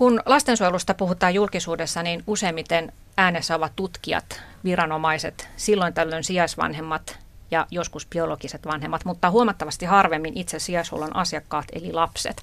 Kun lastensuojelusta puhutaan julkisuudessa, niin useimmiten äänessä ovat tutkijat, viranomaiset, silloin tällöin sijaisvanhemmat ja joskus biologiset vanhemmat, mutta huomattavasti harvemmin itse sijaishuollon asiakkaat eli lapset.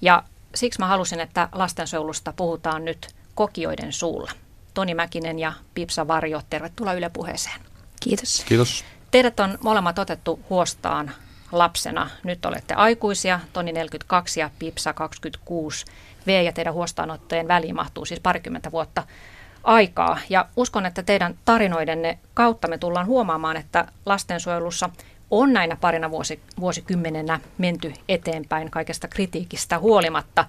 Ja siksi mä halusin, että lastensuojelusta puhutaan nyt kokijoiden suulla. Toni Mäkinen ja Pipsa Varjo, tervetuloa Yle puheeseen. Kiitos. Kiitos. Teidät on molemmat otettu huostaan lapsena. Nyt olette aikuisia, Toni 42 ja Pipsa 26 V ja teidän huostaanottojen väliin mahtuu siis parikymmentä vuotta aikaa. Ja uskon, että teidän tarinoidenne kautta me tullaan huomaamaan, että lastensuojelussa on näinä parina vuosi, vuosikymmenenä menty eteenpäin kaikesta kritiikistä huolimatta,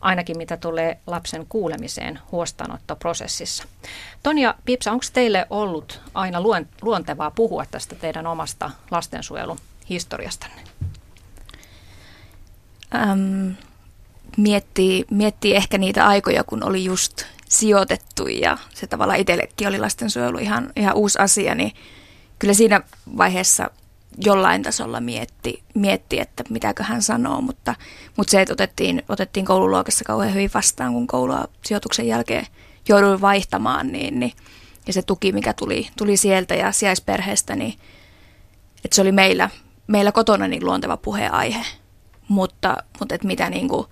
ainakin mitä tulee lapsen kuulemiseen huostaanottoprosessissa. Tonia Pipsa, onko teille ollut aina luontevaa puhua tästä teidän omasta lastensuojeluhistoriastanne? Miettii, miettii ehkä niitä aikoja, kun oli just sijoitettu ja se tavallaan itsellekin oli lastensuojelu ihan, ihan uusi asia, niin kyllä siinä vaiheessa jollain tasolla mietti, mietti että mitäkö hän sanoo, mutta, mutta se, että otettiin, otettiin koululuokassa kauhean hyvin vastaan, kun koulua sijoituksen jälkeen jouduin vaihtamaan, niin, niin ja se tuki, mikä tuli, tuli sieltä ja sijaisperheestä, niin että se oli meillä, meillä kotona niin luonteva puheenaihe. Mutta, mutta että mitä niin kuin,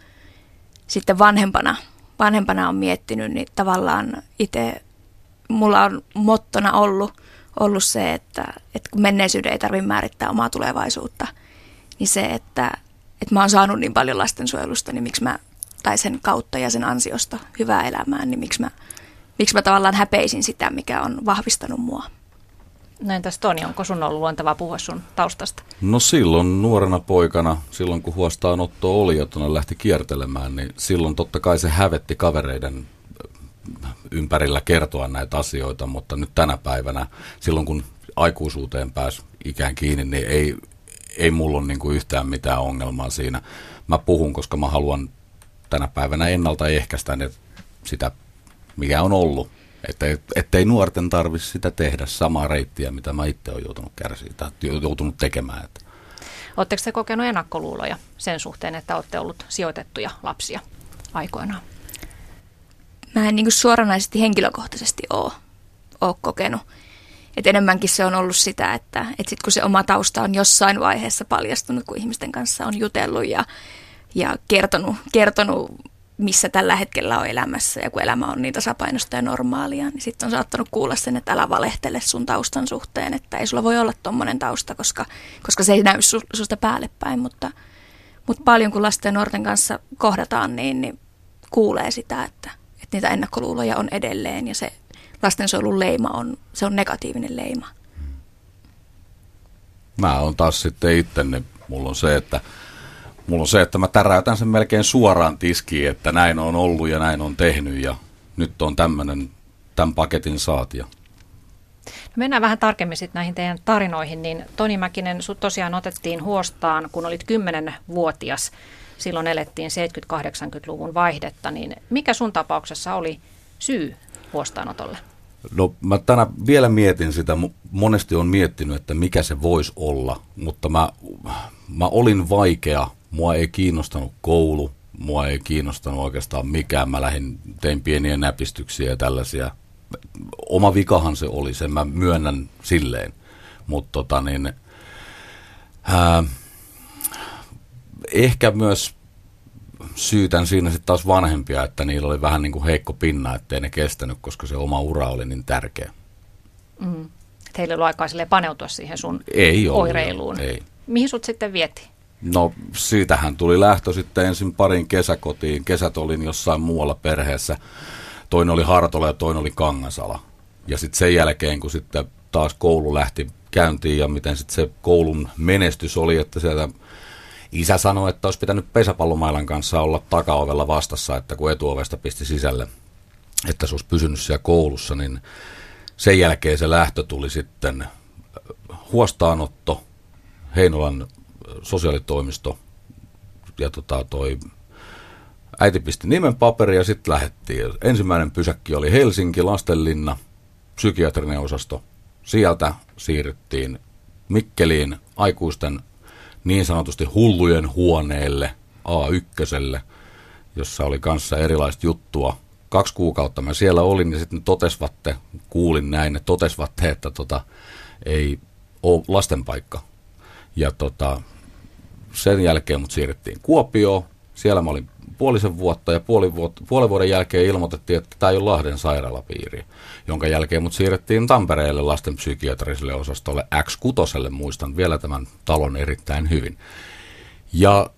sitten vanhempana, vanhempana on miettinyt, niin tavallaan itse mulla on mottona ollut, ollut se, että, että kun menneisyyden ei tarvitse määrittää omaa tulevaisuutta, niin se, että, että mä oon saanut niin paljon lastensuojelusta, niin miksi mä, tai sen kautta ja sen ansiosta hyvää elämää, niin miksi mä, miksi mä tavallaan häpeisin sitä, mikä on vahvistanut mua. No entäs Toni, onko sun ollut luontevaa puhua sun taustasta? No silloin nuorena poikana, silloin kun huostaanotto oli ja tuonne lähti kiertelemään, niin silloin totta kai se hävetti kavereiden ympärillä kertoa näitä asioita, mutta nyt tänä päivänä, silloin kun aikuisuuteen pääsi ikään kiinni, niin ei, ei mulla ole niin kuin yhtään mitään ongelmaa siinä. Mä puhun, koska mä haluan tänä päivänä ennaltaehkäistä sitä, mikä on ollut että, ettei nuorten tarvitse sitä tehdä samaa reittiä, mitä mä itse olen joutunut kärsiä tai joutunut tekemään. Että. Oletteko te kokenut ennakkoluuloja sen suhteen, että olette ollut sijoitettuja lapsia aikoinaan? Mä en niin suoranaisesti henkilökohtaisesti ole, ole kokenut. Et enemmänkin se on ollut sitä, että, että sit kun se oma tausta on jossain vaiheessa paljastunut, kun ihmisten kanssa on jutellut ja, ja kertonut, kertonut missä tällä hetkellä on elämässä. Ja kun elämä on niin tasapainosta ja normaalia, niin sitten on saattanut kuulla sen, että älä valehtele sun taustan suhteen, että ei sulla voi olla tommonen tausta, koska, koska se ei näy su, susta päälle päin, mutta, mutta paljon kun lasten ja nuorten kanssa kohdataan, niin, niin kuulee sitä, että, että niitä ennakkoluuloja on edelleen. Ja se lastensuojelun leima on, se on negatiivinen leima. Mä oon taas sitten itse, niin mulla on se, että Mulla on se, että mä täräytän sen melkein suoraan tiskiin, että näin on ollut ja näin on tehnyt ja nyt on tämmöinen, tämän paketin saatia. No mennään vähän tarkemmin sitten näihin teidän tarinoihin, niin Toni Mäkinen, sut tosiaan otettiin huostaan, kun olit 10-vuotias. Silloin elettiin 70-80-luvun vaihdetta, niin mikä sun tapauksessa oli syy huostaanotolle? No mä tänä vielä mietin sitä, monesti on miettinyt, että mikä se voisi olla, mutta mä, mä olin vaikea Mua ei kiinnostanut koulu, mua ei kiinnostanut oikeastaan mikään. Mä lähdin, tein pieniä näpistyksiä ja tällaisia. Oma vikahan se oli, sen mä myönnän silleen. Mutta tota niin, ää, ehkä myös syytän siinä sitten taas vanhempia, että niillä oli vähän niin kuin heikko pinna, ettei ne kestänyt, koska se oma ura oli niin tärkeä. Mm. Teillä ei ollut aikaa paneutua siihen sun ei oireiluun. Ollut, ei. Mihin sut sitten vietiin? No siitähän tuli lähtö sitten ensin parin kesäkotiin. Kesät olin jossain muualla perheessä. Toinen oli Hartola ja toinen oli Kangasala. Ja sitten sen jälkeen, kun sitten taas koulu lähti käyntiin ja miten sitten se koulun menestys oli, että sieltä isä sanoi, että olisi pitänyt pesäpallomailan kanssa olla takaovella vastassa, että kun etuovesta pisti sisälle, että se olisi pysynyt siellä koulussa, niin sen jälkeen se lähtö tuli sitten huostaanotto Heinolan sosiaalitoimisto ja tota, toi äiti pisti nimen paperi ja sitten lähettiin. Ensimmäinen pysäkki oli Helsinki, Lastenlinna, psykiatrinen osasto. Sieltä siirryttiin Mikkeliin aikuisten niin sanotusti hullujen huoneelle A1. jossa oli kanssa erilaista juttua. Kaksi kuukautta mä siellä olin ja sitten totesvatte, kuulin näin, ne totesvatte, että tota, ei ole lastenpaikka. Ja tota, sen jälkeen mut siirrettiin Kuopioon. Siellä mä olin puolisen vuotta ja puoli vuotta, puolen vuoden jälkeen ilmoitettiin, että tämä ei ole Lahden sairaalapiiri, jonka jälkeen mut siirrettiin Tampereelle lasten psykiatriselle osastolle X6, muistan vielä tämän talon erittäin hyvin. Ja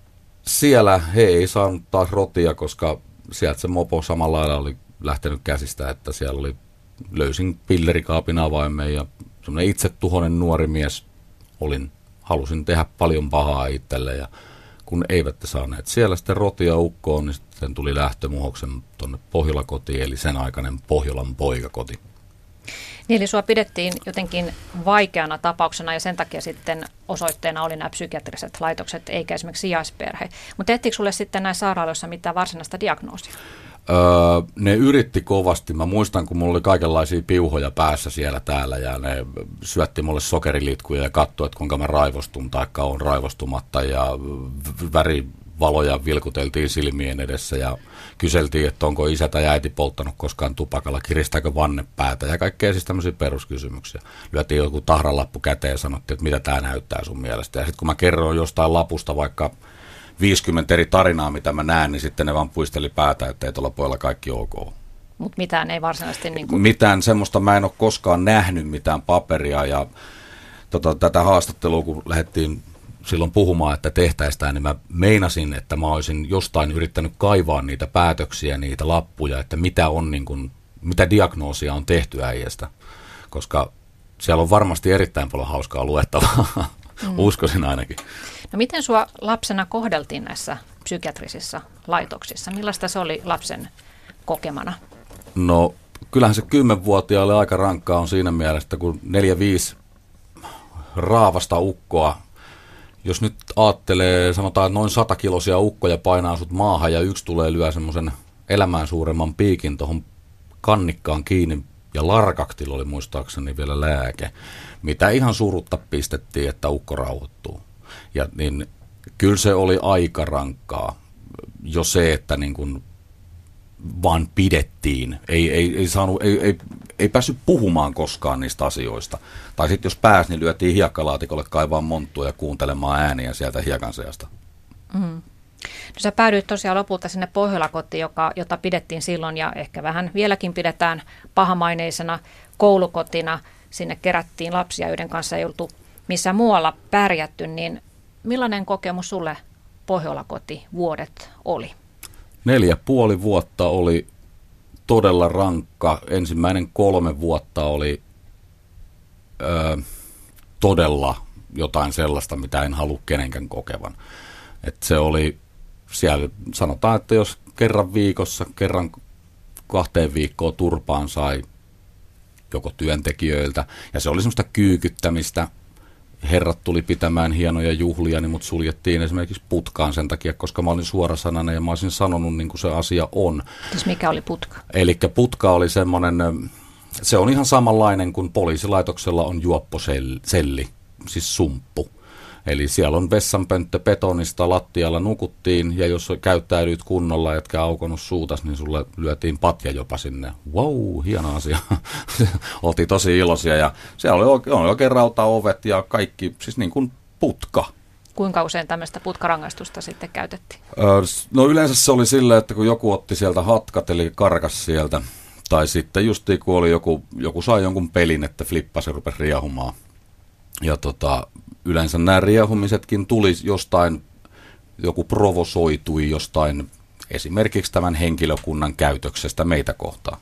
siellä he ei saanut taas rotia, koska sieltä se mopo samalla lailla oli lähtenyt käsistä, että siellä oli, löysin pillerikaapin avaimen ja semmoinen itsetuhoinen nuori mies olin, halusin tehdä paljon pahaa itselle ja kun eivät saaneet siellä sitten rotia ukkoon, niin sitten tuli lähtömuhoksen tuonne Pohjolakotiin, eli sen aikainen Pohjolan poikakoti. Niin, eli sua pidettiin jotenkin vaikeana tapauksena ja sen takia sitten osoitteena oli nämä psykiatriset laitokset, eikä esimerkiksi sijaisperhe. Mutta tehtiinkö sulle sitten näissä sairaaloissa mitään varsinaista diagnoosia? Öö, ne yritti kovasti. Mä muistan, kun mulla oli kaikenlaisia piuhoja päässä siellä täällä ja ne syötti mulle sokerilitkuja ja katsoi, että kuinka mä raivostun tai on raivostumatta ja värivaloja vilkuteltiin silmien edessä ja kyseltiin, että onko isä tai äiti polttanut koskaan tupakalla, kiristääkö vanne päätä ja kaikkea siis tämmöisiä peruskysymyksiä. Lyötiin joku tahralappu käteen ja sanottiin, että mitä tämä näyttää sun mielestä. Ja sitten kun mä kerroin jostain lapusta vaikka 50 eri tarinaa, mitä mä näen, niin sitten ne vaan puisteli päätä, että ei tuolla pojalla kaikki ok. Mutta mitään ei varsinaisesti... Niin kuin... Mitään semmoista mä en ole koskaan nähnyt mitään paperia ja tota, tätä haastattelua, kun lähdettiin silloin puhumaan, että tehtäistään, niin mä meinasin, että mä olisin jostain yrittänyt kaivaa niitä päätöksiä, niitä lappuja, että mitä on niin kuin, mitä diagnoosia on tehty äijästä, koska siellä on varmasti erittäin paljon hauskaa luettavaa, mm. uskoisin ainakin. No miten sua lapsena kohdeltiin näissä psykiatrisissa laitoksissa? Millaista se oli lapsen kokemana? No kyllähän se kymmenvuotiaalle aika rankkaa on siinä mielessä, kun neljä viisi raavasta ukkoa, jos nyt ajattelee, sanotaan noin satakilosia ukkoja painaa sut maahan ja yksi tulee lyö semmoisen elämään suuremman piikin tuohon kannikkaan kiinni ja larkaktilla oli muistaakseni vielä lääke, mitä ihan surutta pistettiin, että ukko rauhoittuu. Ja niin kyllä se oli aika rankkaa jo se, että niin kuin vaan pidettiin. Ei, ei, ei, saanut, ei, ei, ei päässyt puhumaan koskaan niistä asioista. Tai sitten jos pääsi, niin lyötiin hiekkalaatikolle kaivaa monttua ja kuuntelemaan ääniä sieltä hiekan seasta. Mm. No sä päädyit tosiaan lopulta sinne Pohjolakotiin, joka, jota pidettiin silloin ja ehkä vähän vieläkin pidetään pahamaineisena koulukotina. Sinne kerättiin lapsia, joiden kanssa ei oltu missään muualla pärjätty, niin millainen kokemus sulle Pohjolakoti vuodet oli? Neljä puoli vuotta oli todella rankka. Ensimmäinen kolme vuotta oli ö, todella jotain sellaista, mitä en halua kenenkään kokevan. Et se oli siellä, sanotaan, että jos kerran viikossa, kerran kahteen viikkoon turpaan sai joko työntekijöiltä, ja se oli semmoista kyykyttämistä, herrat tuli pitämään hienoja juhlia, niin mut suljettiin esimerkiksi putkaan sen takia, koska mä olin suorasanainen ja mä olisin sanonut niin kuin se asia on. Siis mikä oli putka? Eli putka oli semmoinen, se on ihan samanlainen kuin poliisilaitoksella on juopposelli, siis sumppu. Eli siellä on vessanpönttö betonista, lattialla nukuttiin ja jos käyttäydyt kunnolla etkä aukonut suutas, niin sulle lyötiin patja jopa sinne. Wow, hieno asia. Oltiin tosi iloisia ja siellä oli oikein, oli oikein rautaovet ja kaikki, siis niin kuin putka. Kuinka usein tämmöistä putkarangaistusta sitten käytettiin? no yleensä se oli silleen, että kun joku otti sieltä hatkat, eli karkas sieltä, tai sitten just kun oli joku, joku sai jonkun pelin, että flippasi ja rupesi riehumaan. Ja tota, yleensä nämä riehumisetkin tuli jostain, joku provosoitui jostain esimerkiksi tämän henkilökunnan käytöksestä meitä kohtaan.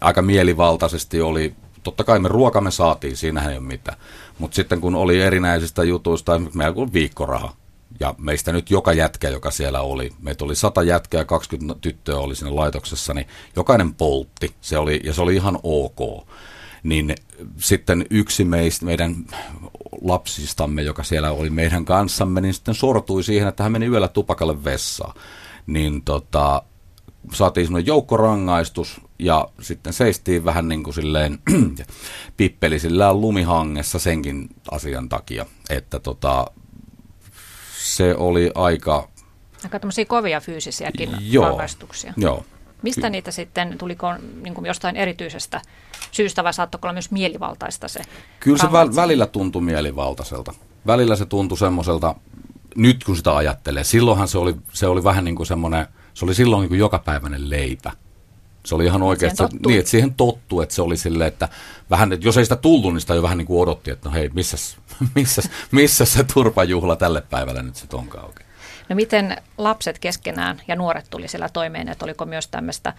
Aika mielivaltaisesti oli, totta kai me ruokamme saatiin, siinähän ei ole mitään. Mutta sitten kun oli erinäisistä jutuista, meillä oli viikkoraha. Ja meistä nyt joka jätkä, joka siellä oli, meitä oli sata jätkää ja 20 tyttöä oli siinä laitoksessa, niin jokainen poltti. Se oli, ja se oli ihan ok niin sitten yksi meistä, meidän lapsistamme, joka siellä oli meidän kanssamme, niin sitten sortui siihen, että hän meni yöllä tupakalle vessaan. Niin tota, saatiin semmoinen joukkorangaistus ja sitten seistiin vähän niin kuin silleen pippelisillään lumihangessa senkin asian takia, että tota, se oli aika Aika tämmöisiä kovia fyysisiäkin Joo. rangaistuksia. Joo. Mistä Ky- niitä sitten, tuliko niin kuin jostain erityisestä syystä vai saattoiko olla myös mielivaltaista se Kyllä se väl, välillä tuntui mielivaltaiselta. Välillä se tuntui semmoiselta, nyt kun sitä ajattelee, silloinhan se oli, se oli vähän niin kuin semmoinen, se oli silloin niin kuin jokapäiväinen leipä. Se oli ihan siihen tottui. niin, että siihen tottuu, että se oli silleen, että vähän, että jos ei sitä tullut, niin sitä jo vähän niin kuin odotti, että no hei, missäs, missäs, missäs se turpajuhla tälle päivälle nyt sitten onkaan oikein. No miten lapset keskenään ja nuoret tuli siellä toimeen, että oliko myös tämmöistä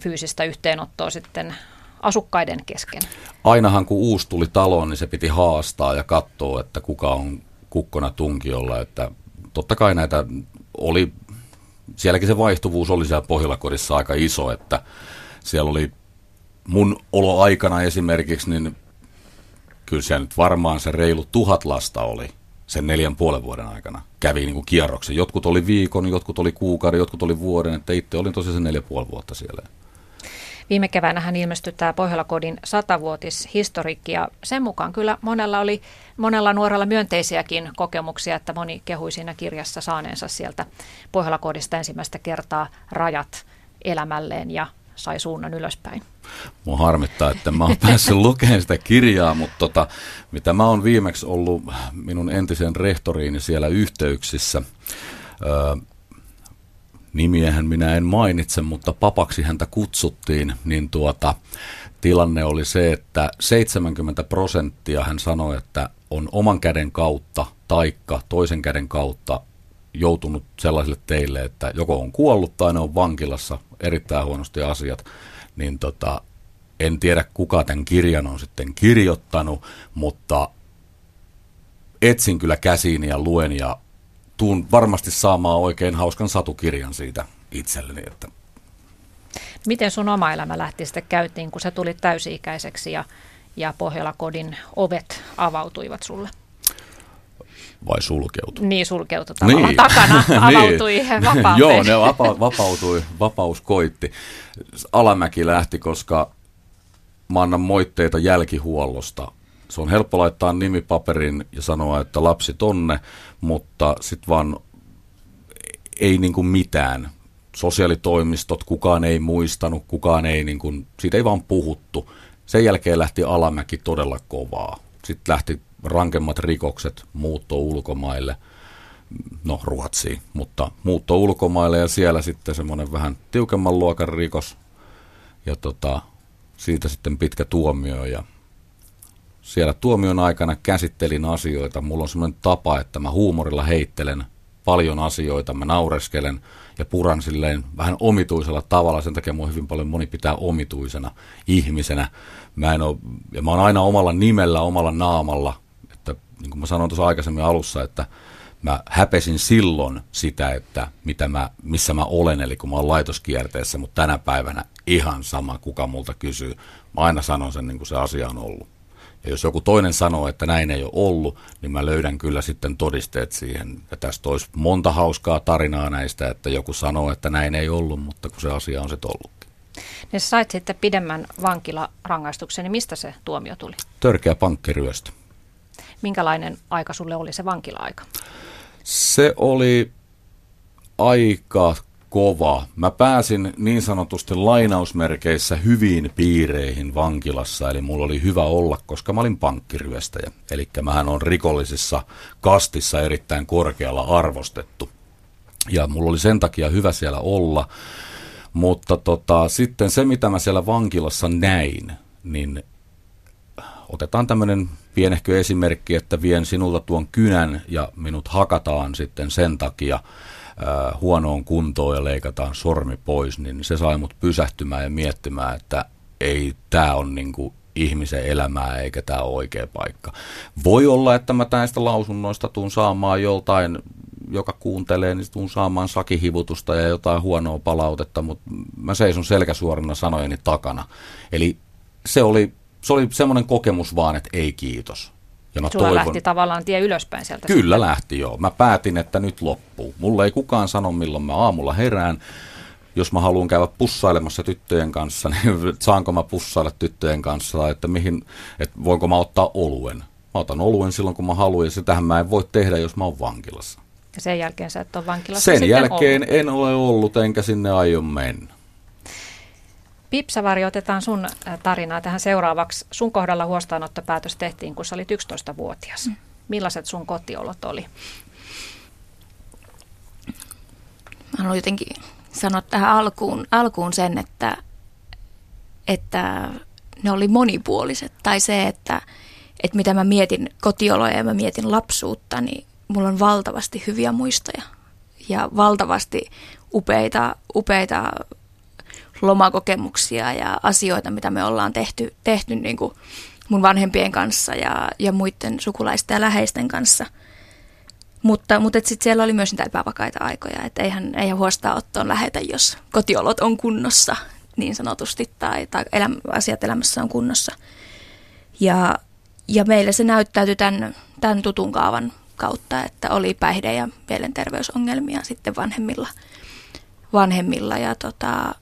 fyysistä yhteenottoa sitten asukkaiden kesken? ainahan kun uusi tuli taloon, niin se piti haastaa ja katsoa, että kuka on kukkona tunkiolla. Että totta kai näitä oli, sielläkin se vaihtuvuus oli siellä Pohjolakodissa aika iso, että siellä oli mun oloaikana esimerkiksi, niin kyllä siellä nyt varmaan se reilu tuhat lasta oli sen neljän puolen vuoden aikana. Kävi niin kuin kierroksen. Jotkut oli viikon, jotkut oli kuukauden, jotkut oli vuoden, että itse olin tosiaan se neljä puoli vuotta siellä. Viime keväänä hän ilmestyi tämä Pohjolakodin satavuotishistorikki ja sen mukaan kyllä monella oli monella nuorella myönteisiäkin kokemuksia, että moni kehui siinä kirjassa saaneensa sieltä Pohjolakodista ensimmäistä kertaa rajat elämälleen ja sai suunnan ylöspäin. Mua harmittaa, että mä oon päässyt lukemaan sitä kirjaa, mutta tota, mitä mä oon viimeksi ollut minun entisen rehtoriini siellä yhteyksissä, öö, nimiehän minä en mainitse, mutta papaksi häntä kutsuttiin, niin tuota, tilanne oli se, että 70 prosenttia hän sanoi, että on oman käden kautta taikka toisen käden kautta joutunut sellaisille teille, että joko on kuollut tai ne on vankilassa, erittäin huonosti asiat, niin tota, en tiedä kuka tämän kirjan on sitten kirjoittanut, mutta etsin kyllä käsiini ja luen ja tuun varmasti saamaan oikein hauskan satukirjan siitä itselleni, että Miten sun oma elämä lähti sitten käytiin, kun sä tulit täysi-ikäiseksi ja, ja Pohjolakodin ovet avautuivat sulle? Vai sulkeutu. Niin sulkeutui tavallaan takana, avautui niin. vapauteen. Joo, ne vapa- vapautui, vapaus koitti. Alamäki lähti, koska mä annan moitteita jälkihuollosta. Se on helppo laittaa nimipaperin ja sanoa, että lapsi tonne, mutta sitten vaan ei niin kuin mitään. Sosiaalitoimistot, kukaan ei muistanut, kukaan ei, niin kuin, siitä ei vaan puhuttu. Sen jälkeen lähti alamäki todella kovaa. Sitten lähti rankemmat rikokset, muutto ulkomaille, no Ruotsiin, mutta muutto ulkomaille ja siellä sitten semmoinen vähän tiukemman luokan rikos ja tota, siitä sitten pitkä tuomio ja siellä tuomion aikana käsittelin asioita. Mulla on semmoinen tapa, että mä huumorilla heittelen paljon asioita, mä naureskelen ja puran silleen vähän omituisella tavalla. Sen takia mua hyvin paljon moni pitää omituisena ihmisenä. Mä en oo, ja mä oon aina omalla nimellä, omalla naamalla. Että niin kuin mä sanoin tuossa aikaisemmin alussa, että mä häpesin silloin sitä, että mitä mä, missä mä olen, eli kun mä oon laitoskierteessä, mutta tänä päivänä ihan sama, kuka multa kysyy. Mä aina sanon sen, niin kuin se asia on ollut. Ja jos joku toinen sanoo, että näin ei ole ollut, niin mä löydän kyllä sitten todisteet siihen. Ja tästä olisi monta hauskaa tarinaa näistä, että joku sanoo, että näin ei ollut, mutta kun se asia on sitten ollutkin. Sä sait sitten pidemmän vankilarangaistuksen, niin mistä se tuomio tuli? Törkeä pankkiryöstö. Minkälainen aika sulle oli se vankila-aika? Se oli aika kova. Mä pääsin niin sanotusti lainausmerkeissä hyviin piireihin vankilassa, eli mulla oli hyvä olla, koska mä olin pankkiryöstäjä. Eli mähän on rikollisissa kastissa erittäin korkealla arvostettu. Ja mulla oli sen takia hyvä siellä olla. Mutta tota, sitten se, mitä mä siellä vankilassa näin, niin otetaan tämmöinen pienehkö esimerkki, että vien sinulta tuon kynän ja minut hakataan sitten sen takia äh, huonoon kuntoon ja leikataan sormi pois, niin se sai mut pysähtymään ja miettimään, että ei tämä on niinku ihmisen elämää eikä tämä ole oikea paikka. Voi olla, että mä näistä lausunnoista tuun saamaan joltain joka kuuntelee, niin tuun saamaan sakihivutusta ja jotain huonoa palautetta, mutta mä seison selkäsuorana sanojeni takana. Eli se oli, se oli semmoinen kokemus vaan, että ei kiitos. Ja mä Sulla lähti tavallaan tie ylöspäin sieltä. Kyllä sitten. lähti joo. Mä päätin, että nyt loppuu. Mulla ei kukaan sano, milloin mä aamulla herään. Jos mä haluan käydä pussailemassa tyttöjen kanssa, niin saanko mä pussailla tyttöjen kanssa, että, mihin, että voinko mä ottaa oluen. Mä otan oluen silloin, kun mä haluan, ja sitähän mä en voi tehdä, jos mä oon vankilassa. Ja sen jälkeen sä et ole vankilassa Sen jälkeen ollut. en ole ollut, enkä sinne aio mennä. Pipsavari, otetaan sun äh, tarinaa tähän seuraavaksi. Sun kohdalla huostaanottopäätös tehtiin, kun sä olit 11-vuotias. Mm. Millaiset sun kotiolot oli? Mä haluan jotenkin sanoa tähän alkuun, alkuun sen, että, että ne oli monipuoliset. Tai se, että, että mitä mä mietin kotioloja ja mä mietin lapsuutta, niin mulla on valtavasti hyviä muistoja. Ja valtavasti upeita, upeita lomakokemuksia ja asioita, mitä me ollaan tehty, tehty niin kuin mun vanhempien kanssa ja, ja muiden sukulaisten ja läheisten kanssa. Mutta, mutta sitten siellä oli myös niitä epävakaita aikoja, että eihän, eihän huostaanottoon lähetä, jos kotiolot on kunnossa niin sanotusti tai, tai eläm, asiat elämässä on kunnossa. Ja, ja meille se näyttäytyi tämän, tämän tutun kaavan kautta, että oli päihde- ja mielenterveysongelmia sitten vanhemmilla, vanhemmilla ja tota,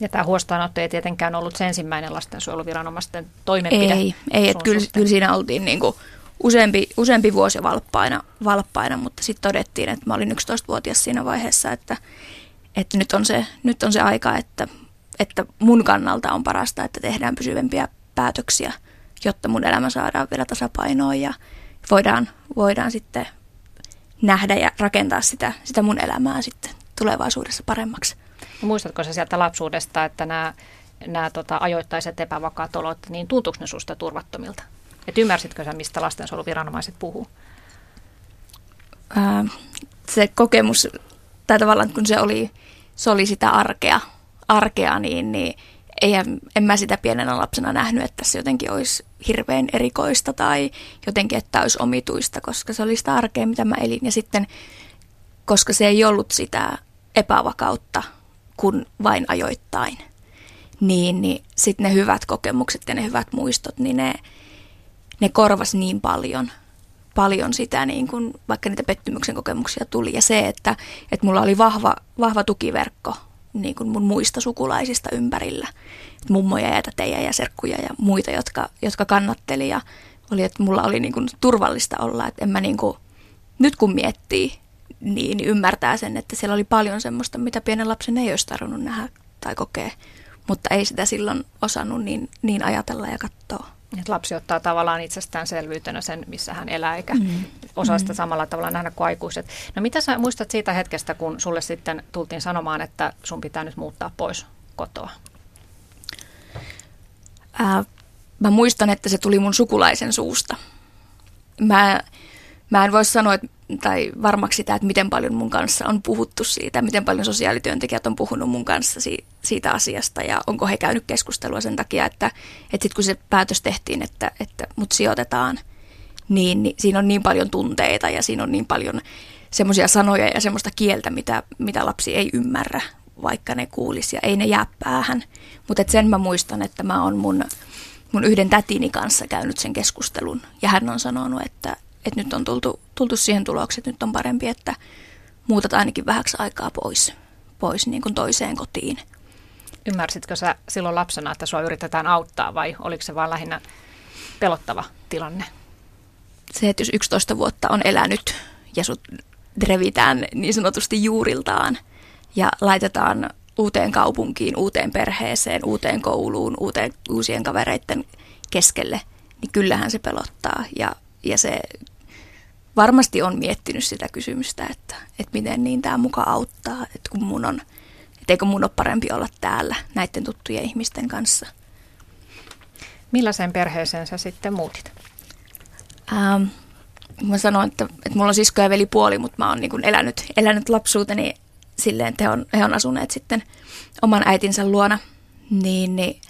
Ja tämä huostaanotto ei tietenkään ollut se ensimmäinen lastensuojeluviranomaisten toimenpide. Ei, ei että kyllä, kyllä siinä oltiin niin kuin useampi, useampi vuosi valppaina, valppaina mutta sitten todettiin, että mä olin 11-vuotias siinä vaiheessa, että, että nyt, on se, nyt on se aika, että, että mun kannalta on parasta, että tehdään pysyvämpiä päätöksiä, jotta mun elämä saadaan vielä tasapainoon ja voidaan, voidaan sitten nähdä ja rakentaa sitä, sitä mun elämää sitten tulevaisuudessa paremmaksi. No, muistatko sä sieltä lapsuudesta, että nämä, nämä tota, ajoittaiset epävakaat olot, niin tuntuuko ne susta turvattomilta? Et ymmärsitkö sä, mistä lastensuojeluviranomaiset puhuu? Ää, se kokemus, tai tavallaan kun se oli, se oli sitä arkea, arkea niin, niin eihän, en mä sitä pienenä lapsena nähnyt, että se jotenkin olisi hirveän erikoista tai jotenkin, että olisi omituista, koska se oli sitä arkea, mitä mä elin. Ja sitten, koska se ei ollut sitä epävakautta kuin vain ajoittain, niin, niin sitten ne hyvät kokemukset ja ne hyvät muistot, niin ne, ne korvas niin paljon, paljon sitä, niin kun, vaikka niitä pettymyksen kokemuksia tuli. Ja se, että, että mulla oli vahva, vahva tukiverkko niin kuin mun muista sukulaisista ympärillä. Et mummoja ja tätejä ja serkkuja ja muita, jotka, jotka kannatteli. Ja oli, että mulla oli niin kuin turvallista olla. Että en mä niin kuin, nyt kun miettii, niin ymmärtää sen, että siellä oli paljon semmoista, mitä pienen lapsen ei olisi tarvinnut nähdä tai kokea. Mutta ei sitä silloin osannut niin, niin ajatella ja katsoa. Et lapsi ottaa tavallaan itsestäänselvyytenä sen, missä hän elää, eikä mm. osaa sitä samalla tavalla nähdä kuin aikuiset. No mitä sä muistat siitä hetkestä, kun sulle sitten tultiin sanomaan, että sun pitää nyt muuttaa pois kotoa? Ää, mä muistan, että se tuli mun sukulaisen suusta. Mä, mä en voi sanoa, että, tai varmaksi sitä, että miten paljon mun kanssa on puhuttu siitä, miten paljon sosiaalityöntekijät on puhunut mun kanssa si, siitä asiasta ja onko he käynyt keskustelua sen takia, että, että sitten kun se päätös tehtiin, että, että mut sijoitetaan, niin, niin siinä on niin paljon tunteita ja siinä on niin paljon semmoisia sanoja ja semmoista kieltä, mitä, mitä lapsi ei ymmärrä, vaikka ne kuulisi ja ei ne jää päähän. Mutta sen mä muistan, että mä oon mun, mun yhden tätini kanssa käynyt sen keskustelun ja hän on sanonut, että, että nyt on tultu, tultu siihen tulokseen, että nyt on parempi, että muutat ainakin vähäksi aikaa pois, pois niin kuin toiseen kotiin. Ymmärsitkö sä silloin lapsena, että sua yritetään auttaa vai oliko se vaan lähinnä pelottava tilanne? Se, että jos 11 vuotta on elänyt ja sut revitään niin sanotusti juuriltaan ja laitetaan uuteen kaupunkiin, uuteen perheeseen, uuteen kouluun, uuteen, uusien kavereiden keskelle, niin kyllähän se pelottaa. Ja, ja se varmasti on miettinyt sitä kysymystä, että, että miten niin tämä muka auttaa, että kun mun on, että eikö mun ole parempi olla täällä näiden tuttujen ihmisten kanssa. Millaiseen perheeseen sä sitten muutit? Ähm, mä sanoin, että, että mulla on sisko ja velipuoli, mutta mä oon niin elänyt, elänyt lapsuuteni silleen, että he on, he on asuneet sitten oman äitinsä luona. Niin, niin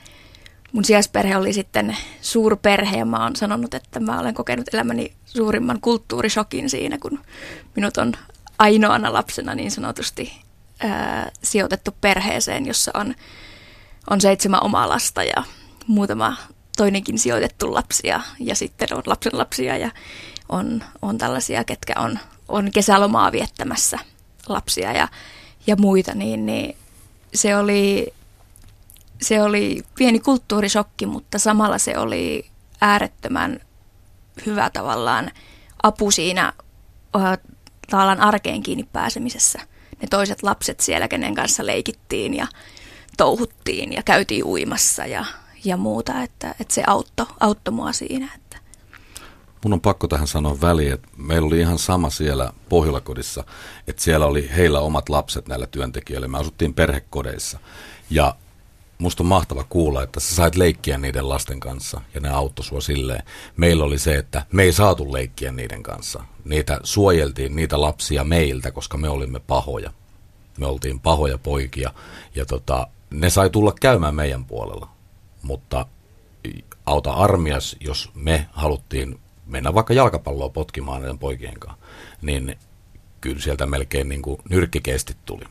mun sijaisperhe oli sitten suurperhe ja mä oon sanonut, että mä olen kokenut elämäni suurimman kulttuurishokin siinä, kun minut on ainoana lapsena niin sanotusti ää, sijoitettu perheeseen, jossa on, on seitsemän omaa lasta ja muutama toinenkin sijoitettu lapsia ja sitten on lapsen lapsia ja on, on tällaisia, ketkä on, on kesälomaa viettämässä lapsia ja, ja muita, niin, niin se oli, se oli pieni kulttuurisokki, mutta samalla se oli äärettömän hyvä tavallaan apu siinä tavallaan arkeen kiinni pääsemisessä. Ne toiset lapset siellä, kenen kanssa leikittiin ja touhuttiin ja käytiin uimassa ja, ja muuta, että, että se auttoi, auttoi mua siinä. Että. Mun on pakko tähän sanoa väliin, että meillä oli ihan sama siellä Pohjolakodissa, että siellä oli heillä omat lapset näillä työntekijöillä. Me asuttiin perhekodeissa ja musta on mahtava kuulla, että sä sait leikkiä niiden lasten kanssa ja ne auttoi sua silleen. Meillä oli se, että me ei saatu leikkiä niiden kanssa. Niitä suojeltiin, niitä lapsia meiltä, koska me olimme pahoja. Me oltiin pahoja poikia ja tota, ne sai tulla käymään meidän puolella. Mutta auta armias, jos me haluttiin mennä vaikka jalkapalloa potkimaan näiden poikien kanssa, niin kyllä sieltä melkein niin kuin nyrkkikeesti tuli.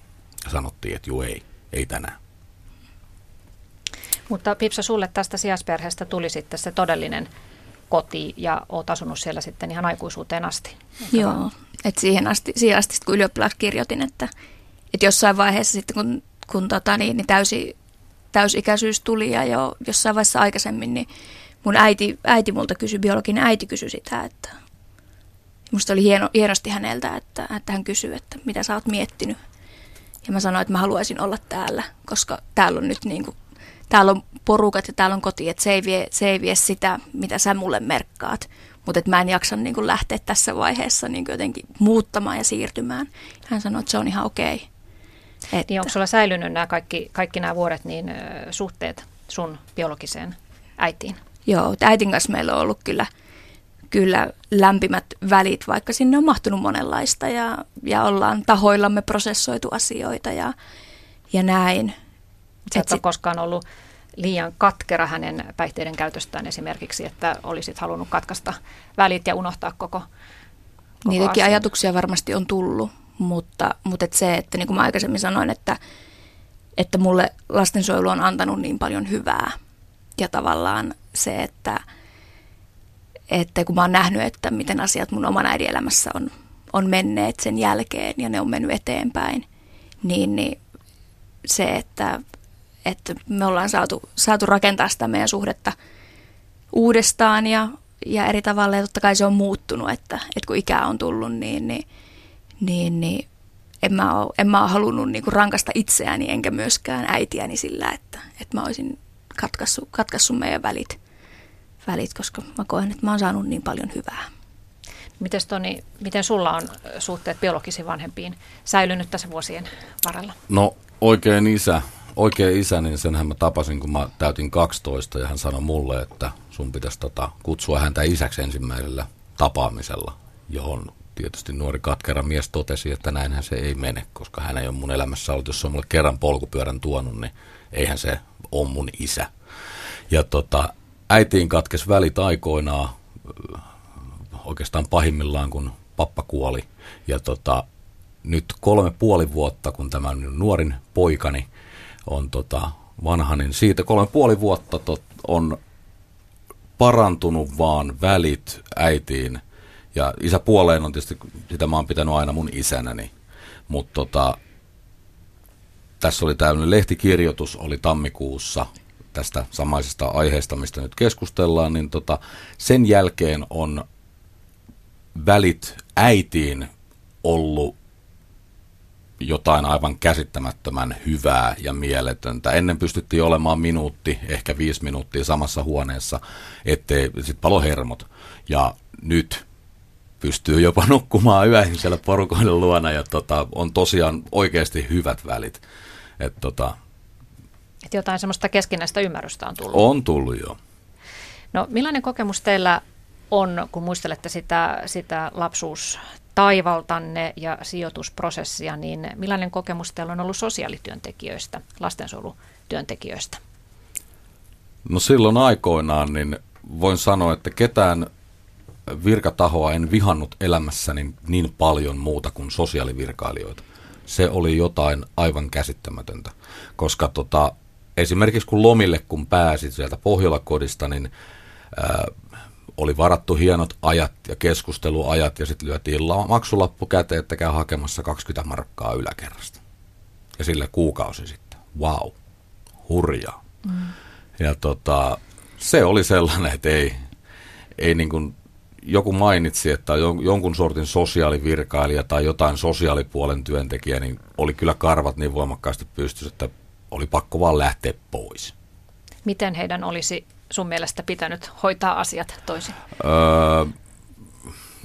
Ja sanottiin, että juu ei, ei tänään. Mutta Pipsa, sulle tästä sijaisperheestä tuli sitten se todellinen koti ja oot asunut siellä sitten ihan aikuisuuteen asti. Joo, että siihen asti, siihen asti kun ylioppilas kirjoitin, että, että jossain vaiheessa sitten kun, kun tota, niin, niin täysi, täysikäisyys tuli ja jo jossain vaiheessa aikaisemmin, niin mun äiti, äiti multa kysyi, biologinen äiti kysyi sitä, että musta oli hieno, hienosti häneltä, että, että hän kysyi, että mitä sä oot miettinyt. Ja mä sanoin, että mä haluaisin olla täällä, koska täällä on nyt niin kuin täällä on porukat ja täällä on koti, että se ei vie, se ei vie sitä, mitä sä mulle merkkaat. Mutta mä en jaksa niin kuin lähteä tässä vaiheessa niin kuin jotenkin muuttamaan ja siirtymään. Hän sanoi, että se on ihan okei. Okay. Että. Niin onko sulla säilynyt nämä kaikki, kaikki nämä vuodet niin suhteet sun biologiseen äitiin? Joo, äitin kanssa meillä on ollut kyllä, kyllä lämpimät välit, vaikka sinne on mahtunut monenlaista ja, ja ollaan tahoillamme prosessoitu asioita ja, ja näin. Sä et ole koskaan ollut liian katkera hänen päihteiden käytöstään esimerkiksi, että olisit halunnut katkaista välit ja unohtaa koko, koko Niitäkin asian. ajatuksia varmasti on tullut, mutta, mutta et se, että niin kuin mä aikaisemmin sanoin, että, että mulle lastensuojelu on antanut niin paljon hyvää. Ja tavallaan se, että, että kun mä oon nähnyt, että miten asiat mun oman äidielämässä on, on menneet sen jälkeen ja ne on mennyt eteenpäin, niin, niin se, että että me ollaan saatu, saatu rakentaa sitä meidän suhdetta uudestaan ja, ja eri tavalla. Ja totta kai se on muuttunut, että, että kun ikää on tullut, niin, niin, niin, niin en mä ole, en mä ole halunnut niin kuin rankasta itseäni enkä myöskään äitiäni sillä, että, että mä olisin katkaissut, katkaissut meidän välit, välit, koska mä koen, että mä oon saanut niin paljon hyvää. Mites Toni, miten sulla on suhteet biologisiin vanhempiin säilynyt tässä vuosien varrella? No oikein isä oikea isä, niin senhän mä tapasin, kun mä täytin 12 ja hän sanoi mulle, että sun pitäisi tota, kutsua häntä isäksi ensimmäisellä tapaamisella, johon tietysti nuori katkera mies totesi, että näinhän se ei mene, koska hän ei ole mun elämässä ollut, jos se on mulle kerran polkupyörän tuonut, niin eihän se ole mun isä. Ja tota, äitiin katkes välit aikoinaan, oikeastaan pahimmillaan, kun pappa kuoli. Ja tota, nyt kolme puoli vuotta, kun tämä on nuorin poikani on tota vanha, niin siitä kolme puoli vuotta tot, on parantunut vaan välit äitiin. Ja isä puoleen on tietysti, sitä mä oon pitänyt aina mun isänäni. Mutta tota, tässä oli tämmöinen lehtikirjoitus, oli tammikuussa tästä samaisesta aiheesta, mistä nyt keskustellaan, niin tota, sen jälkeen on välit äitiin ollut jotain aivan käsittämättömän hyvää ja mieletöntä. Ennen pystyttiin olemaan minuutti, ehkä viisi minuuttia samassa huoneessa, ettei sitten palo hermot. Ja nyt pystyy jopa nukkumaan yöisin siellä porukoiden luona ja tota, on tosiaan oikeasti hyvät välit. Et tota, Et jotain semmoista keskinäistä ymmärrystä on tullut. On tullut jo. No millainen kokemus teillä on, kun muistelette sitä, sitä lapsuus taivaltanne ja sijoitusprosessia, niin millainen kokemus teillä on ollut sosiaalityöntekijöistä, lastensuojelutyöntekijöistä? No silloin aikoinaan niin voin sanoa, että ketään virkatahoa en vihannut elämässäni niin paljon muuta kuin sosiaalivirkailijoita. Se oli jotain aivan käsittämätöntä, koska tota, esimerkiksi kun lomille kun pääsit sieltä Pohjolakodista, niin ää, oli varattu hienot ajat ja keskusteluajat ja sitten lyötiin la- maksulappu käteen, että käy hakemassa 20 markkaa yläkerrasta. Ja sille kuukausi sitten. Wow, hurjaa. Mm. Ja tota, se oli sellainen, että ei, ei niin kuin joku mainitsi, että on jonkun sortin sosiaalivirkailija tai jotain sosiaalipuolen työntekijä, niin oli kyllä karvat niin voimakkaasti pystyssä, että oli pakko vaan lähteä pois. Miten heidän olisi sun mielestä pitänyt hoitaa asiat toisin? Öö,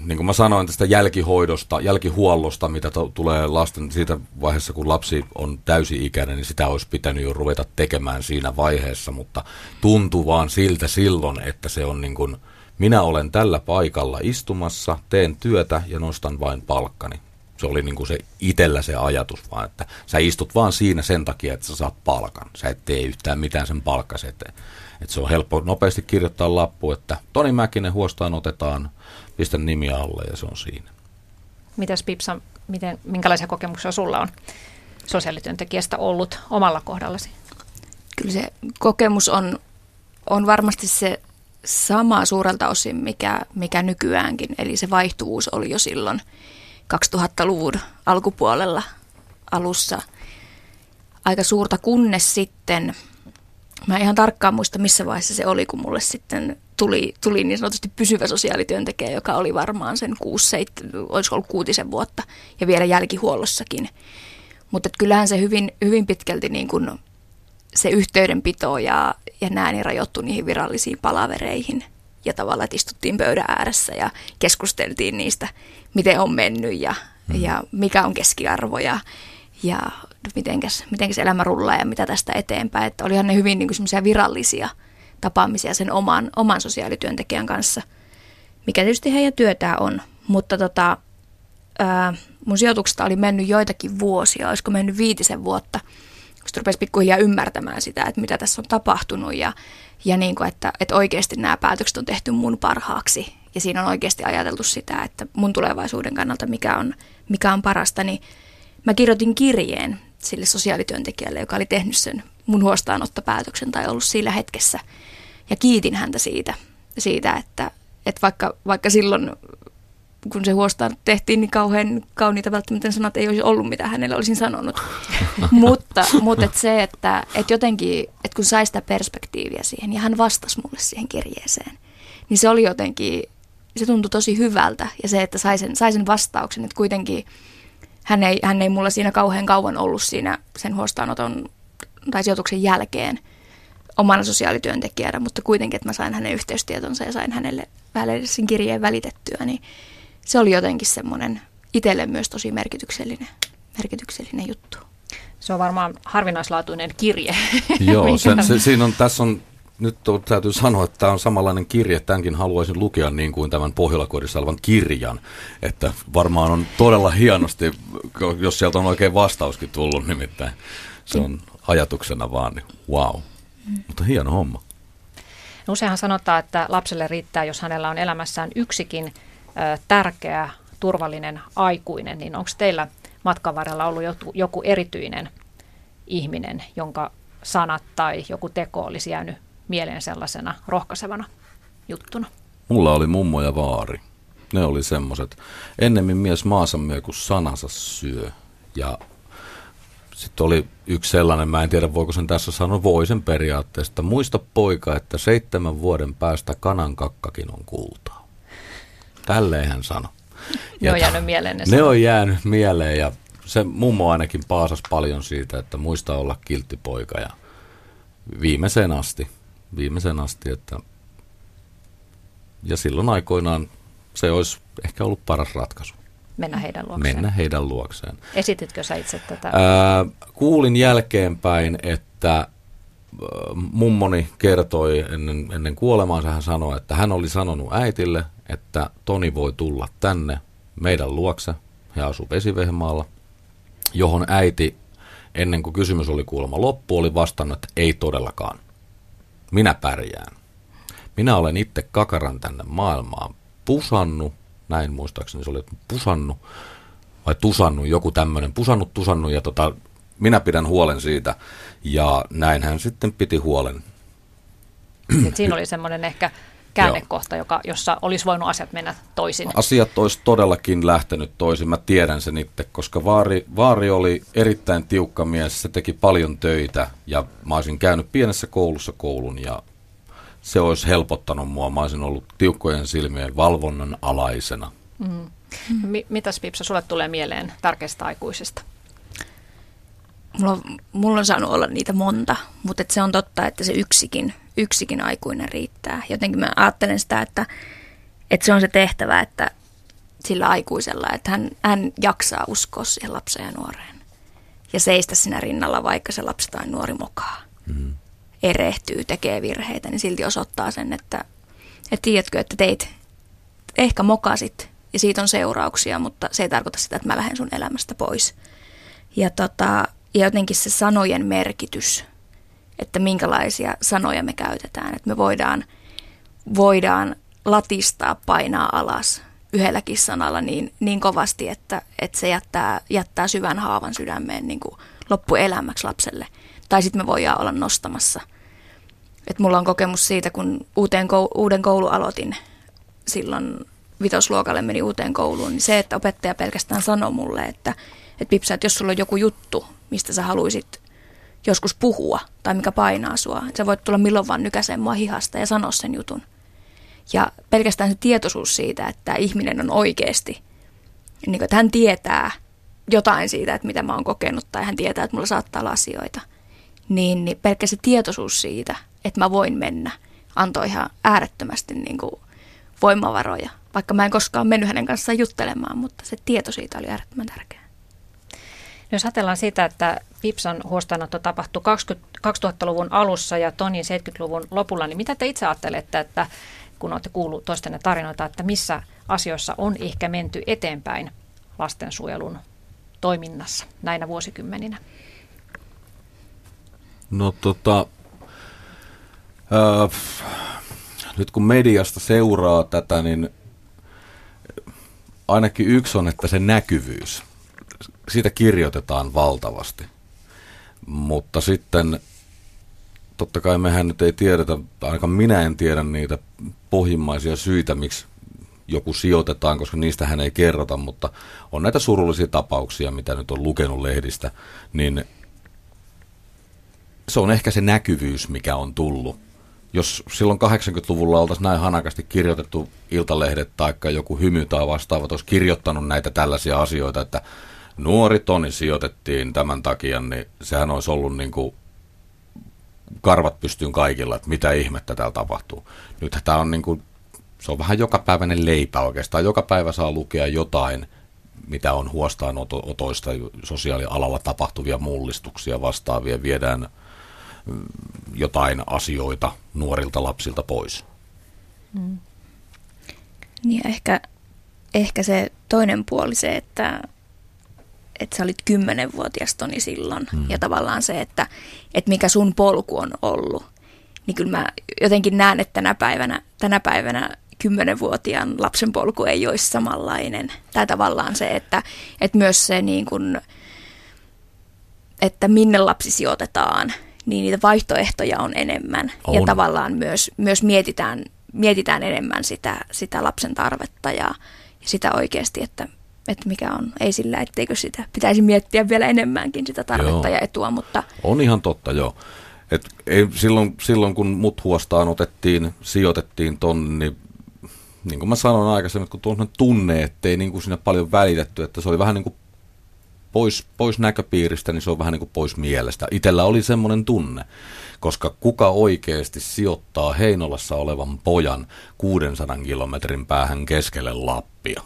niin kuin mä sanoin tästä jälkihoidosta, jälkihuollosta, mitä to, tulee lasten siitä vaiheessa, kun lapsi on täysi-ikäinen, niin sitä olisi pitänyt jo ruveta tekemään siinä vaiheessa, mutta tuntuu vaan siltä silloin, että se on niin kuin, minä olen tällä paikalla istumassa, teen työtä ja nostan vain palkkani. Se oli niin kuin se itellä se ajatus vaan, että sä istut vaan siinä sen takia, että sä saat palkan. Sä et tee yhtään mitään sen palkkas eteen. Että se on helppo nopeasti kirjoittaa lappu, että Toni Mäkinen huostaan otetaan, pistä nimi alle ja se on siinä. Mitäs Pipsa, miten, minkälaisia kokemuksia sulla on sosiaalityöntekijästä ollut omalla kohdallasi? Kyllä se kokemus on, on varmasti se sama suurelta osin, mikä, mikä nykyäänkin. Eli se vaihtuvuus oli jo silloin 2000-luvun alkupuolella alussa aika suurta, kunnes sitten – Mä ihan tarkkaan muista, missä vaiheessa se oli, kun mulle sitten tuli, tuli niin sanotusti pysyvä sosiaalityöntekijä, joka oli varmaan sen 6 7, olisiko ollut kuutisen vuotta ja vielä jälkihuollossakin. Mutta kyllähän se hyvin, hyvin pitkälti niin kuin se yhteydenpito ja, ja nämä niin rajoittui niihin virallisiin palavereihin. Ja tavallaan, että istuttiin pöydän ääressä ja keskusteltiin niistä, miten on mennyt ja, mm. ja mikä on keskiarvo ja, ja mitenkäs, mitenkäs elämä rullaa ja mitä tästä eteenpäin. Että olihan ne hyvin niin kuin virallisia tapaamisia sen oman, oman sosiaalityöntekijän kanssa, mikä tietysti heidän työtään on. Mutta tota, ää, mun sijoituksesta oli mennyt joitakin vuosia, olisiko mennyt viitisen vuotta, kun rupesi pikkuhiljaa ymmärtämään sitä, että mitä tässä on tapahtunut ja, ja niin kuin, että, että oikeasti nämä päätökset on tehty mun parhaaksi. Ja siinä on oikeasti ajateltu sitä, että mun tulevaisuuden kannalta mikä on, mikä on parasta, niin mä kirjoitin kirjeen sille sosiaalityöntekijälle, joka oli tehnyt sen mun huostaanottopäätöksen tai ollut sillä hetkessä. Ja kiitin häntä siitä, siitä että, että vaikka, vaikka silloin kun se huostaan tehtiin, niin kauhean kauniita välttämättä sanat ei olisi ollut, mitä hänelle olisin sanonut. mutta mutta et se, että et jotenkin, että kun sai sitä perspektiiviä siihen, ja hän vastasi mulle siihen kirjeeseen, niin se oli jotenkin, se tuntui tosi hyvältä. Ja se, että sai sen, sai sen vastauksen, että kuitenkin – hän ei, hän ei mulla siinä kauhean kauan ollut siinä sen huostaanoton tai sijoituksen jälkeen omana sosiaalityöntekijänä, mutta kuitenkin, että mä sain hänen yhteystietonsa ja sain hänelle sen kirjeen välitettyä, niin se oli jotenkin semmoinen itselle myös tosi merkityksellinen, merkityksellinen juttu. Se on varmaan harvinaislaatuinen kirje. Joo, se, se, siinä on, tässä on nyt täytyy sanoa, että tämä on samanlainen kirje. Tämänkin haluaisin lukea niin kuin tämän Pohjolakodissa olevan kirjan. Että varmaan on todella hienosti, jos sieltä on oikein vastauskin tullut nimittäin. Se on ajatuksena vaan, niin wow. Mutta hieno homma. No useinhan sanotaan, että lapselle riittää, jos hänellä on elämässään yksikin tärkeä, turvallinen aikuinen. Niin onko teillä matkan varrella ollut joku, erityinen ihminen, jonka sanat tai joku teko olisi jäänyt mieleen sellaisena rohkaisevana juttuna. Mulla oli mummo ja vaari. Ne oli semmoiset. Ennemmin mies maasamme kuin sanansa syö. Ja sitten oli yksi sellainen, mä en tiedä voiko sen tässä sanoa, voi sen periaatteesta. Muista poika, että seitsemän vuoden päästä kanan kakkakin on kultaa. Tälleen hän sanoi. Ne on jäänyt mieleen ne, ne on jäänyt mieleen ja se mummo ainakin paasas paljon siitä, että muista olla kiltti poika ja viimeiseen asti viimeisen asti, että ja silloin aikoinaan se olisi ehkä ollut paras ratkaisu. Mennä heidän luokseen. Mennä heidän luokseen. Esititkö sä itse tätä? Ää, kuulin jälkeenpäin, että mummoni kertoi ennen, ennen kuolemaansa, hän sanoi, että hän oli sanonut äitille, että Toni voi tulla tänne meidän luokse. He asuvat Vesivehmaalla, johon äiti, ennen kuin kysymys oli kuulemma loppu, oli vastannut, että ei todellakaan minä pärjään. Minä olen itse kakaran tänne maailmaan pusannut, näin muistaakseni se oli, pusannut, vai tusannut, joku tämmöinen, pusannut, tusannut, ja tota, minä pidän huolen siitä, ja näin hän sitten piti huolen. Et siinä oli semmoinen ehkä käännekohta, joka, jossa olisi voinut asiat mennä toisin. Asiat olisi todellakin lähtenyt toisin, mä tiedän sen itse, koska Vaari, Vaari oli erittäin tiukka mies, se teki paljon töitä ja mä olisin käynyt pienessä koulussa koulun ja se olisi helpottanut mua. Mä olisin ollut tiukkojen silmien valvonnan alaisena. Mm. M- mitäs Pipsa, sulle tulee mieleen tärkeistä aikuisista? Mulla on, mulla on saanut olla niitä monta, mutta se on totta, että se yksikin, yksikin aikuinen riittää. Jotenkin mä ajattelen sitä, että, että se on se tehtävä, että sillä aikuisella, että hän, hän jaksaa uskoa siihen lapseen ja nuoreen. Ja seistä siinä rinnalla, vaikka se lapsi tai nuori mokaa. Mm-hmm. Erehtyy, tekee virheitä, niin silti osoittaa sen, että, että tiedätkö, että teit, ehkä mokasit ja siitä on seurauksia, mutta se ei tarkoita sitä, että mä lähden sun elämästä pois. Ja, tota, ja jotenkin se sanojen merkitys, että minkälaisia sanoja me käytetään, että me voidaan, voidaan latistaa, painaa alas yhdelläkin sanalla niin, niin kovasti, että, että se jättää, jättää syvän haavan sydämeen niin kuin loppuelämäksi lapselle. Tai sitten me voidaan olla nostamassa. Et mulla on kokemus siitä, kun uuteen uuden koulun aloitin silloin vitosluokalle meni uuteen kouluun, niin se, että opettaja pelkästään sanoi mulle, että, että Pipsa, että jos sulla on joku juttu, mistä sä haluaisit joskus puhua tai mikä painaa sua, sä voit tulla milloin vaan nykäseen mua hihasta ja sanoa sen jutun. Ja pelkästään se tietoisuus siitä, että ihminen on oikeasti, niin kuin, että hän tietää jotain siitä, että mitä mä oon kokenut, tai hän tietää, että mulla saattaa olla asioita, niin, niin pelkkä se tietoisuus siitä, että mä voin mennä, antoi ihan äärettömästi niin kuin voimavaroja. Vaikka mä en koskaan mennyt hänen kanssaan juttelemaan, mutta se tieto siitä oli äärettömän tärkeä. Jos ajatellaan sitä, että Pipsan huostaanotto tapahtui 2000-luvun alussa ja Tonin 70-luvun lopulla, niin mitä te itse ajattelette, että kun olette kuullut toistenne tarinoita, että missä asioissa on ehkä menty eteenpäin lastensuojelun toiminnassa näinä vuosikymmeninä? No tota, äh, nyt kun mediasta seuraa tätä, niin ainakin yksi on, että se näkyvyys. Siitä kirjoitetaan valtavasti. Mutta sitten totta kai mehän nyt ei tiedetä, ainakaan minä en tiedä niitä pohjimmaisia syitä, miksi joku sijoitetaan, koska niistä hän ei kerrota, mutta on näitä surullisia tapauksia, mitä nyt on lukenut lehdistä, niin se on ehkä se näkyvyys, mikä on tullut. Jos silloin 80-luvulla oltaisiin näin hanakasti kirjoitettu iltalehdet tai joku hymy tai vastaava, olisi kirjoittanut näitä tällaisia asioita, että nuori toni sijoitettiin tämän takia, niin sehän olisi ollut niin kuin karvat pystyyn kaikilla, että mitä ihmettä täällä tapahtuu. Nyt tämä on niin kuin, se on vähän jokapäiväinen leipä oikeastaan. Joka päivä saa lukea jotain, mitä on huostaanotoista, sosiaalialalla tapahtuvia mullistuksia vastaavia, viedään mm, jotain asioita nuorilta lapsilta pois. Mm. Niin ehkä, ehkä se toinen puoli se, että että sä olit kymmenenvuotias Toni silloin. Mm. Ja tavallaan se, että, että mikä sun polku on ollut. Niin kyllä mä jotenkin näen, että tänä päivänä, tänä päivänä kymmenenvuotiaan lapsen polku ei olisi samanlainen. Tai tavallaan se, että, että myös se niin kuin, että minne lapsi sijoitetaan, niin niitä vaihtoehtoja on enemmän. On. Ja tavallaan myös, myös mietitään, mietitään enemmän sitä, sitä lapsen tarvetta ja, ja sitä oikeasti, että että mikä on. Ei sillä, etteikö sitä pitäisi miettiä vielä enemmänkin sitä tarvetta joo. ja etua, mutta... On ihan totta, joo. Et ei, silloin, silloin, kun mut huostaan otettiin, sijoitettiin ton, niin niin kuin mä sanoin aikaisemmin, kun tuon tunne, ettei niin kuin siinä paljon välitetty, että se oli vähän niin kuin pois, pois näköpiiristä, niin se on vähän niin kuin pois mielestä. Itellä oli semmoinen tunne, koska kuka oikeasti sijoittaa Heinolassa olevan pojan 600 kilometrin päähän keskelle Lappia?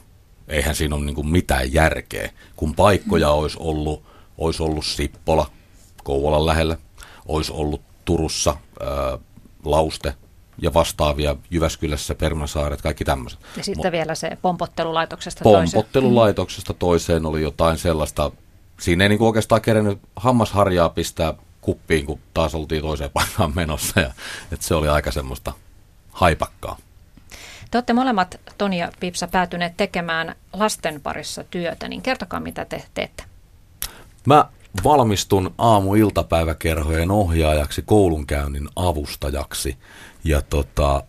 Eihän siinä ole niin mitään järkeä. Kun paikkoja olisi ollut, olisi ollut Sippola Kouvolan lähellä, olisi ollut Turussa ää, Lauste ja vastaavia Jyväskylässä, Permäsaaret, kaikki tämmöiset. Ja sitten Mo- vielä se pompottelulaitoksesta toiseen. Pompottelulaitoksesta toiseen oli jotain sellaista, siinä ei niin kuin oikeastaan kerennyt hammasharjaa pistää kuppiin, kun taas oltiin toiseen paikkaan menossa. Ja, että se oli aika semmoista haipakkaa. Te olette molemmat, Toni ja Pipsa, päätyneet tekemään lasten parissa työtä, niin kertokaa mitä te teette. Mä valmistun aamu-iltapäiväkerhojen ohjaajaksi, koulunkäynnin avustajaksi. Ja tota,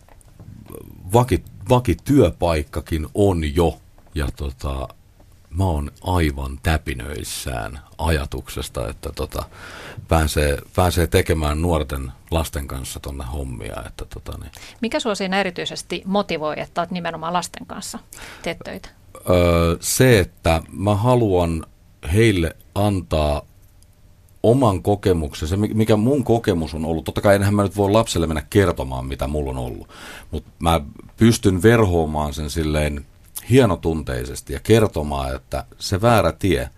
vaki, vakityöpaikkakin on jo. Ja tota, mä oon aivan täpinöissään ajatuksesta, että tota, pääsee, pääsee tekemään nuorten lasten kanssa tuonne hommia. Että tota, niin. Mikä sua siinä erityisesti motivoi, että olet nimenomaan lasten kanssa teet töitä? Öö, se, että mä haluan heille antaa oman kokemuksen, se mikä mun kokemus on ollut, totta kai enhän mä nyt voi lapselle mennä kertomaan, mitä mulla on ollut, mutta mä pystyn verhoamaan sen silleen hienotunteisesti ja kertomaan, että se väärä tie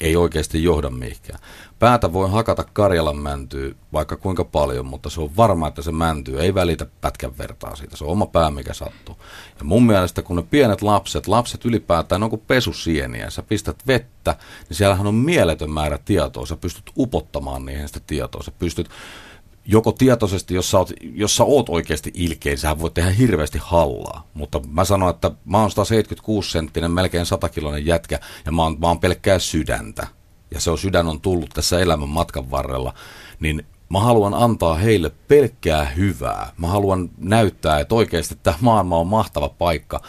ei oikeasti johda mihinkään. Päätä voi hakata Karjalan mäntyy vaikka kuinka paljon, mutta se on varma, että se mäntyy ei välitä pätkän vertaa siitä. Se on oma pää, mikä sattuu. Ja mun mielestä, kun ne pienet lapset, lapset ylipäätään on kuin pesusieniä, sä pistät vettä, niin siellähän on mieletön määrä tietoa. Sä pystyt upottamaan niihin sitä tietoa. Sä pystyt joko tietoisesti, jos sä oot, jos sä oot oikeasti ilkein, sä voit tehdä hirveästi hallaa. Mutta mä sanon, että mä oon 176 senttinen, melkein 100 kilonen jätkä ja mä oon, mä oon pelkkää sydäntä. Ja se on sydän on tullut tässä elämän matkan varrella. Niin mä haluan antaa heille pelkkää hyvää. Mä haluan näyttää, että oikeasti tämä maailma on mahtava paikka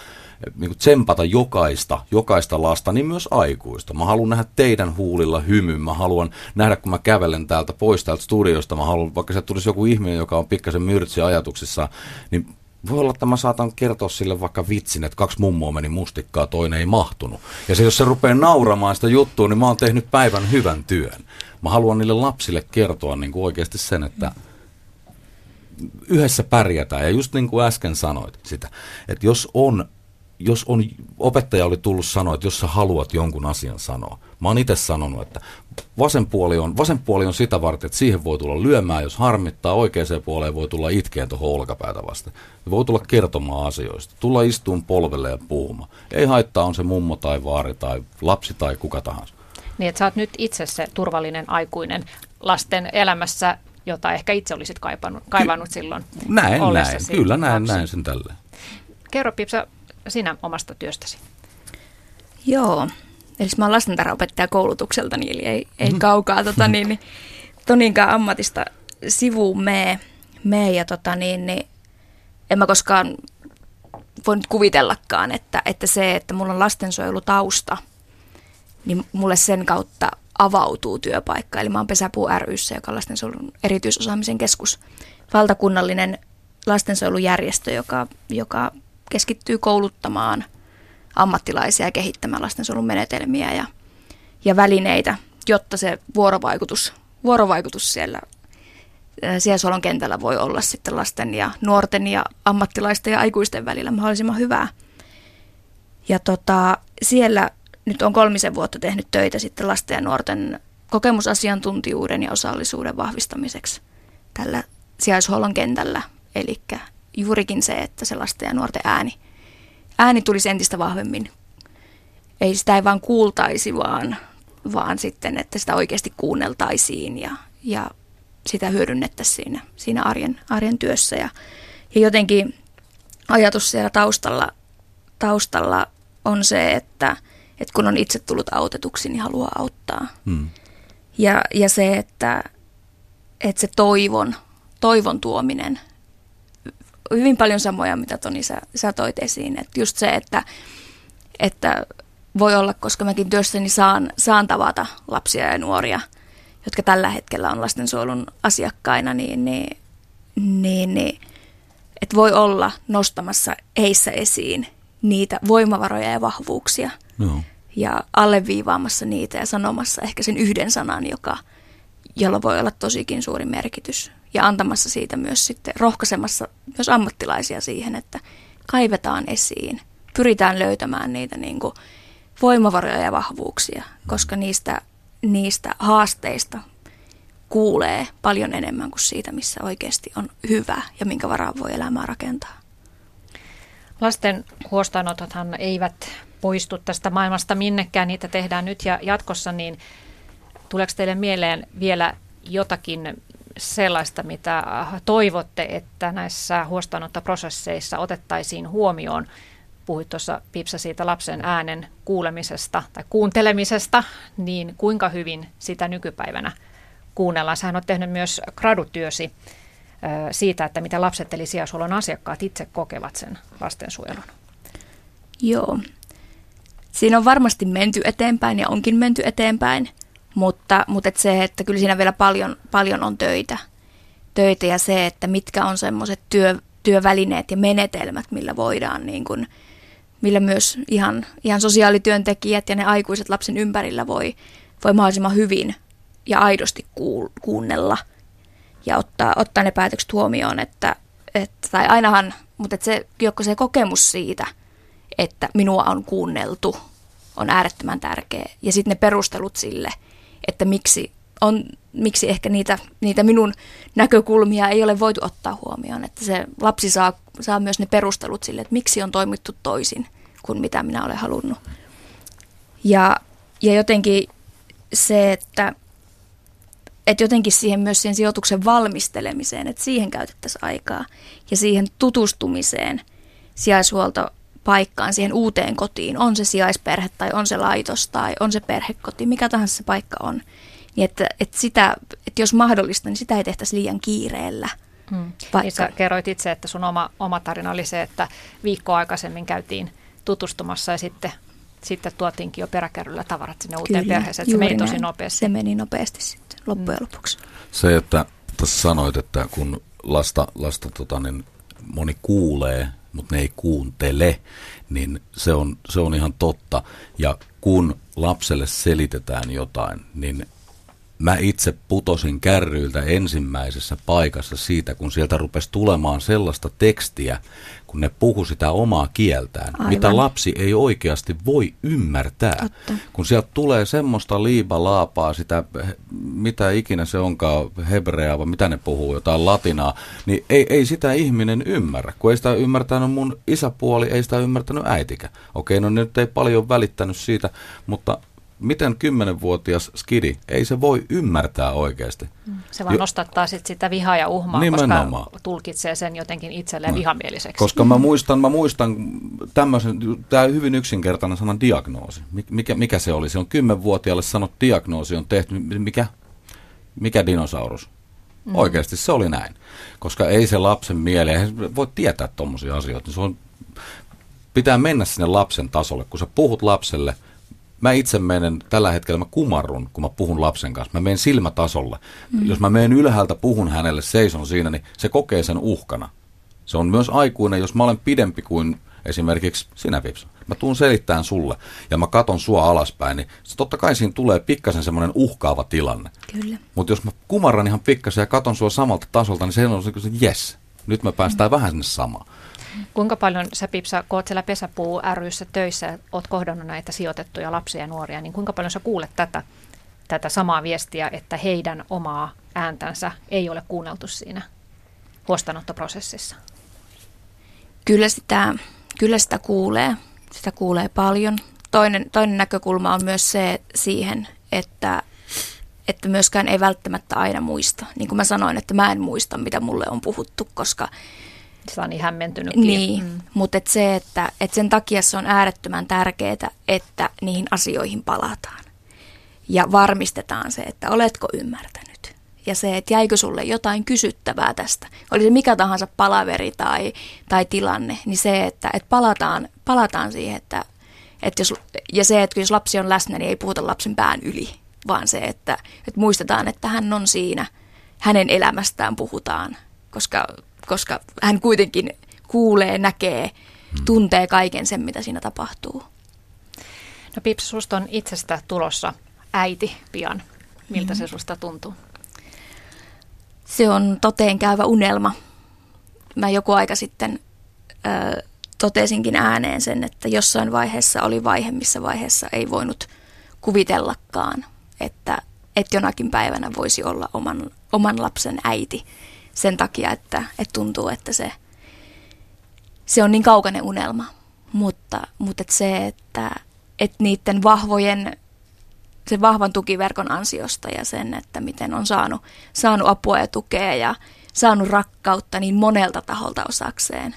niin kuin tsempata jokaista, jokaista lasta, niin myös aikuista. Mä haluan nähdä teidän huulilla hymyn. Mä haluan nähdä, kun mä kävelen täältä pois täältä studiosta. Mä haluan, vaikka se tulisi joku ihminen, joka on pikkasen myrtsi ajatuksissa, niin voi olla, että mä saatan kertoa sille vaikka vitsin, että kaksi mummoa meni mustikkaa, toinen ei mahtunut. Ja se, jos se rupeaa nauramaan sitä juttua, niin mä oon tehnyt päivän hyvän työn. Mä haluan niille lapsille kertoa niin kuin oikeasti sen, että yhdessä pärjätään. Ja just niin kuin äsken sanoit sitä, että jos on jos on, opettaja oli tullut sanoa, että jos sä haluat jonkun asian sanoa. Mä oon itse sanonut, että vasen puoli, on, vasen puoli on sitä varten, että siihen voi tulla lyömään, jos harmittaa. Oikeaan puoleen voi tulla itkeen tuohon olkapäätä vasta. Ja voi tulla kertomaan asioista. Tulla istuun polvelle ja puhumaan. Ei haittaa, on se mummo tai vaari tai lapsi tai kuka tahansa. Niin, että sä oot nyt itse se turvallinen aikuinen lasten elämässä, jota ehkä itse olisit kaipannut, kaivannut silloin Näin, näin. Kyllä näin, näin sen tälleen. Kerro Pipsa sinä omasta työstäsi? Joo, eli mä oon lastentarhaopettaja koulutukselta, eli ei, ei mm-hmm. kaukaa tota, niin, niin, toninkaan ammatista sivuun mee, mee ja tota, niin, niin, en mä koskaan voi nyt kuvitellakaan, että, että se, että mulla on lastensuojelutausta, niin mulle sen kautta avautuu työpaikka. Eli mä oon Pesäpuu ryssä, joka on lastensuojelun erityisosaamisen keskus, valtakunnallinen lastensuojelujärjestö, joka, joka keskittyy kouluttamaan ammattilaisia ja kehittämään lastensuojelun menetelmiä ja, ja välineitä, jotta se vuorovaikutus, vuorovaikutus siellä sijaisuolon kentällä voi olla sitten lasten ja nuorten ja ammattilaisten ja aikuisten välillä mahdollisimman hyvää. Ja tota, siellä nyt on kolmisen vuotta tehnyt töitä sitten lasten ja nuorten kokemusasiantuntijuuden ja osallisuuden vahvistamiseksi tällä sijaishuollon kentällä. Eli juurikin se, että se lasten ja nuorten ääni, ääni tulisi entistä vahvemmin. Ei sitä ei vaan kuultaisi, vaan, vaan sitten, että sitä oikeasti kuunneltaisiin ja, ja sitä hyödynnettäisiin siinä, siinä arjen, arjen työssä. Ja, ja jotenkin ajatus siellä taustalla, taustalla on se, että, että kun on itse tullut autetuksi, niin haluaa auttaa. Hmm. Ja, ja se, että, että se toivon, toivon tuominen hyvin paljon samoja, mitä Toni sä, sä toit esiin. Et just se, että, että voi olla, koska mäkin työssäni saan, saan tavata lapsia ja nuoria, jotka tällä hetkellä on lastensuojelun asiakkaina, niin, niin, niin, niin että voi olla nostamassa heissä esiin niitä voimavaroja ja vahvuuksia. No. Ja alleviivaamassa niitä ja sanomassa ehkä sen yhden sanan, joka, jolla voi olla tosikin suuri merkitys ja antamassa siitä myös sitten rohkaisemassa myös ammattilaisia siihen, että kaivetaan esiin, pyritään löytämään niitä niin kuin voimavaroja ja vahvuuksia, koska niistä, niistä haasteista kuulee paljon enemmän kuin siitä, missä oikeasti on hyvä ja minkä varaan voi elämää rakentaa. Lasten huostaanotothan eivät poistu tästä maailmasta minnekään, niitä tehdään nyt ja jatkossa, niin tuleeko teille mieleen vielä jotakin sellaista, mitä toivotte, että näissä huostaanottoprosesseissa otettaisiin huomioon? Puhuit tuossa Pipsa siitä lapsen äänen kuulemisesta tai kuuntelemisesta, niin kuinka hyvin sitä nykypäivänä kuunnellaan? Sähän on tehnyt myös gradutyösi siitä, että mitä lapset eli sijaishuollon asiakkaat itse kokevat sen lastensuojelun. Joo. siinä on varmasti menty eteenpäin ja onkin menty eteenpäin, mutta, mutta et se, että kyllä siinä vielä paljon, paljon on töitä. töitä ja se, että mitkä on semmoiset työ, työvälineet ja menetelmät, millä voidaan niin kuin, millä myös ihan, ihan sosiaalityöntekijät ja ne aikuiset lapsen ympärillä voi, voi mahdollisimman hyvin ja aidosti kuunnella ja ottaa, ottaa ne päätökset huomioon, että, että tai ainahan, mutta että se, joko se kokemus siitä, että minua on kuunneltu, on äärettömän tärkeä. Ja sitten ne perustelut sille, että miksi, on, miksi ehkä niitä, niitä minun näkökulmia ei ole voitu ottaa huomioon. Että se lapsi saa, saa myös ne perustelut sille, että miksi on toimittu toisin kuin mitä minä olen halunnut. Ja, ja jotenkin se, että, että jotenkin siihen myös siihen sijoituksen valmistelemiseen, että siihen käytettäisiin aikaa ja siihen tutustumiseen sijaishuoltopaikkaan, siihen uuteen kotiin, on se sijaisperhe tai on se laitos tai on se perhekoti, mikä tahansa se paikka on. Niin että, että, sitä, että jos mahdollista, niin sitä ei tehtäisi liian kiireellä. Hmm. Niin sä kerroit itse, että sun oma, oma tarina oli se, että viikko aikaisemmin käytiin tutustumassa ja sitten sitten tuotiinkin jo peräkärryllä tavarat sinne uuteen Kyllä, perheeseen, että se meni tosi nopeasti. Se meni nopeasti sitten loppujen mm. lopuksi. Se, että tässä sanoit, että kun lasta, lasta tota, niin moni kuulee, mutta ne ei kuuntele, niin se on, se on ihan totta. Ja kun lapselle selitetään jotain, niin mä itse putosin kärryiltä ensimmäisessä paikassa siitä, kun sieltä rupesi tulemaan sellaista tekstiä, kun ne puhu sitä omaa kieltään, Aivan. mitä lapsi ei oikeasti voi ymmärtää. Totta. Kun sieltä tulee semmoista liibalaapaa, sitä mitä ikinä se onkaan, hebreaa vai mitä ne puhuu, jotain latinaa, niin ei, ei sitä ihminen ymmärrä. Kun ei sitä ymmärtänyt mun isäpuoli, ei sitä ymmärtänyt äitikä. Okei, no nyt ei paljon välittänyt siitä, mutta miten kymmenenvuotias skidi, ei se voi ymmärtää oikeasti. Mm. Se vaan jo, nostattaa sit sitä vihaa ja uhmaa, nimenomaan. koska tulkitsee sen jotenkin itselleen no. vihamieliseksi. Koska mä muistan, mä muistan tämmöisen, tämä hyvin yksinkertainen sana diagnoosi. Mikä, mikä se oli? Se on kymmenvuotiaalle sanot diagnoosi on tehty, mikä, mikä dinosaurus? Mm. Oikeasti se oli näin. Koska ei se lapsen mieli, ei voi tietää tuommoisia asioita. Se on, pitää mennä sinne lapsen tasolle. Kun sä puhut lapselle – mä itse menen, tällä hetkellä mä kumarrun, kun mä puhun lapsen kanssa. Mä menen silmätasolle. Mm. Jos mä menen ylhäältä, puhun hänelle, seison siinä, niin se kokee sen uhkana. Se on myös aikuinen, jos mä olen pidempi kuin esimerkiksi sinä, Vips. Mä tuun selittämään sulle ja mä katon sua alaspäin, niin se totta kai siinä tulee pikkasen semmoinen uhkaava tilanne. Kyllä. Mutta jos mä kumarran ihan pikkasen ja katon sua samalta tasolta, niin se on se, että yes, nyt me päästään vähän sinne samaan. Kuinka paljon sä Pipsa, kun oot siellä Pesäpuu ryssä töissä, oot kohdannut näitä sijoitettuja lapsia ja nuoria, niin kuinka paljon sä kuulet tätä, tätä samaa viestiä, että heidän omaa ääntänsä ei ole kuunneltu siinä huostanottoprosessissa? Kyllä sitä, kyllä sitä kuulee. Sitä kuulee paljon. Toinen, toinen näkökulma on myös se siihen, että, että myöskään ei välttämättä aina muista. Niin kuin mä sanoin, että mä en muista, mitä mulle on puhuttu, koska se on niin hämmentynytkin. Niin, mm. mutta et se, että et sen takia se on äärettömän tärkeää, että niihin asioihin palataan. Ja varmistetaan se, että oletko ymmärtänyt. Ja se, että jäikö sulle jotain kysyttävää tästä. Oli se mikä tahansa palaveri tai, tai tilanne, niin se, että, että palataan, palataan siihen, että, että jos, ja se, että jos lapsi on läsnä, niin ei puhuta lapsen pään yli, vaan se, että, että muistetaan, että hän on siinä, hänen elämästään puhutaan, koska koska hän kuitenkin kuulee, näkee, hmm. tuntee kaiken sen, mitä siinä tapahtuu. No Pips, susta on itsestä tulossa äiti pian. Miltä mm. se susta tuntuu? Se on toteen käyvä unelma. Mä joku aika sitten ö, totesinkin ääneen sen, että jossain vaiheessa oli vaihe, missä vaiheessa ei voinut kuvitellakaan, että, että jonakin päivänä voisi olla oman, oman lapsen äiti sen takia, että, että tuntuu, että se, se on niin kaukainen unelma. Mutta, mutta että se, että, että niiden vahvojen, sen vahvan tukiverkon ansiosta ja sen, että miten on saanut, saanut apua ja tukea ja saanut rakkautta niin monelta taholta osakseen,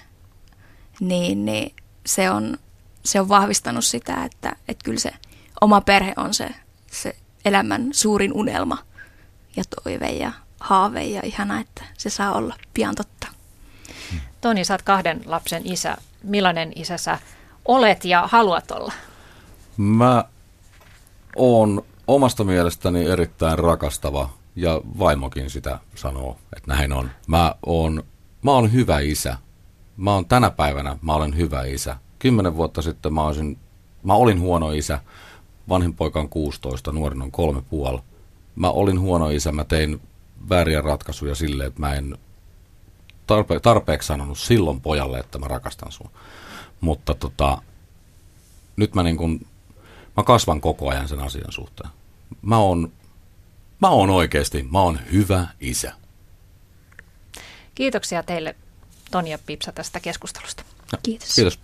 niin, niin se, on, se on vahvistanut sitä, että, että kyllä se oma perhe on se, se elämän suurin unelma ja toive ja haave ja ihana, että se saa olla pian totta. Toni, sä oot kahden lapsen isä. Millainen isä sä olet ja haluat olla? Mä oon omasta mielestäni erittäin rakastava ja vaimokin sitä sanoo, että näin on. Mä oon, mä oon hyvä isä. Mä oon tänä päivänä, mä olen hyvä isä. Kymmenen vuotta sitten mä, olisin, mä olin huono isä. Vanhin poika on 16, nuorin on kolme puoli. Mä olin huono isä, mä tein vääriä ratkaisuja silleen, että mä en tarpe- tarpeeksi sanonut silloin pojalle, että mä rakastan sua. Mutta tota, nyt mä, niin kun, mä kasvan koko ajan sen asian suhteen. Mä oon, mä oon oikeasti, mä oon hyvä isä. Kiitoksia teille Toni ja Pipsa tästä keskustelusta. Kiitos. Kiitos.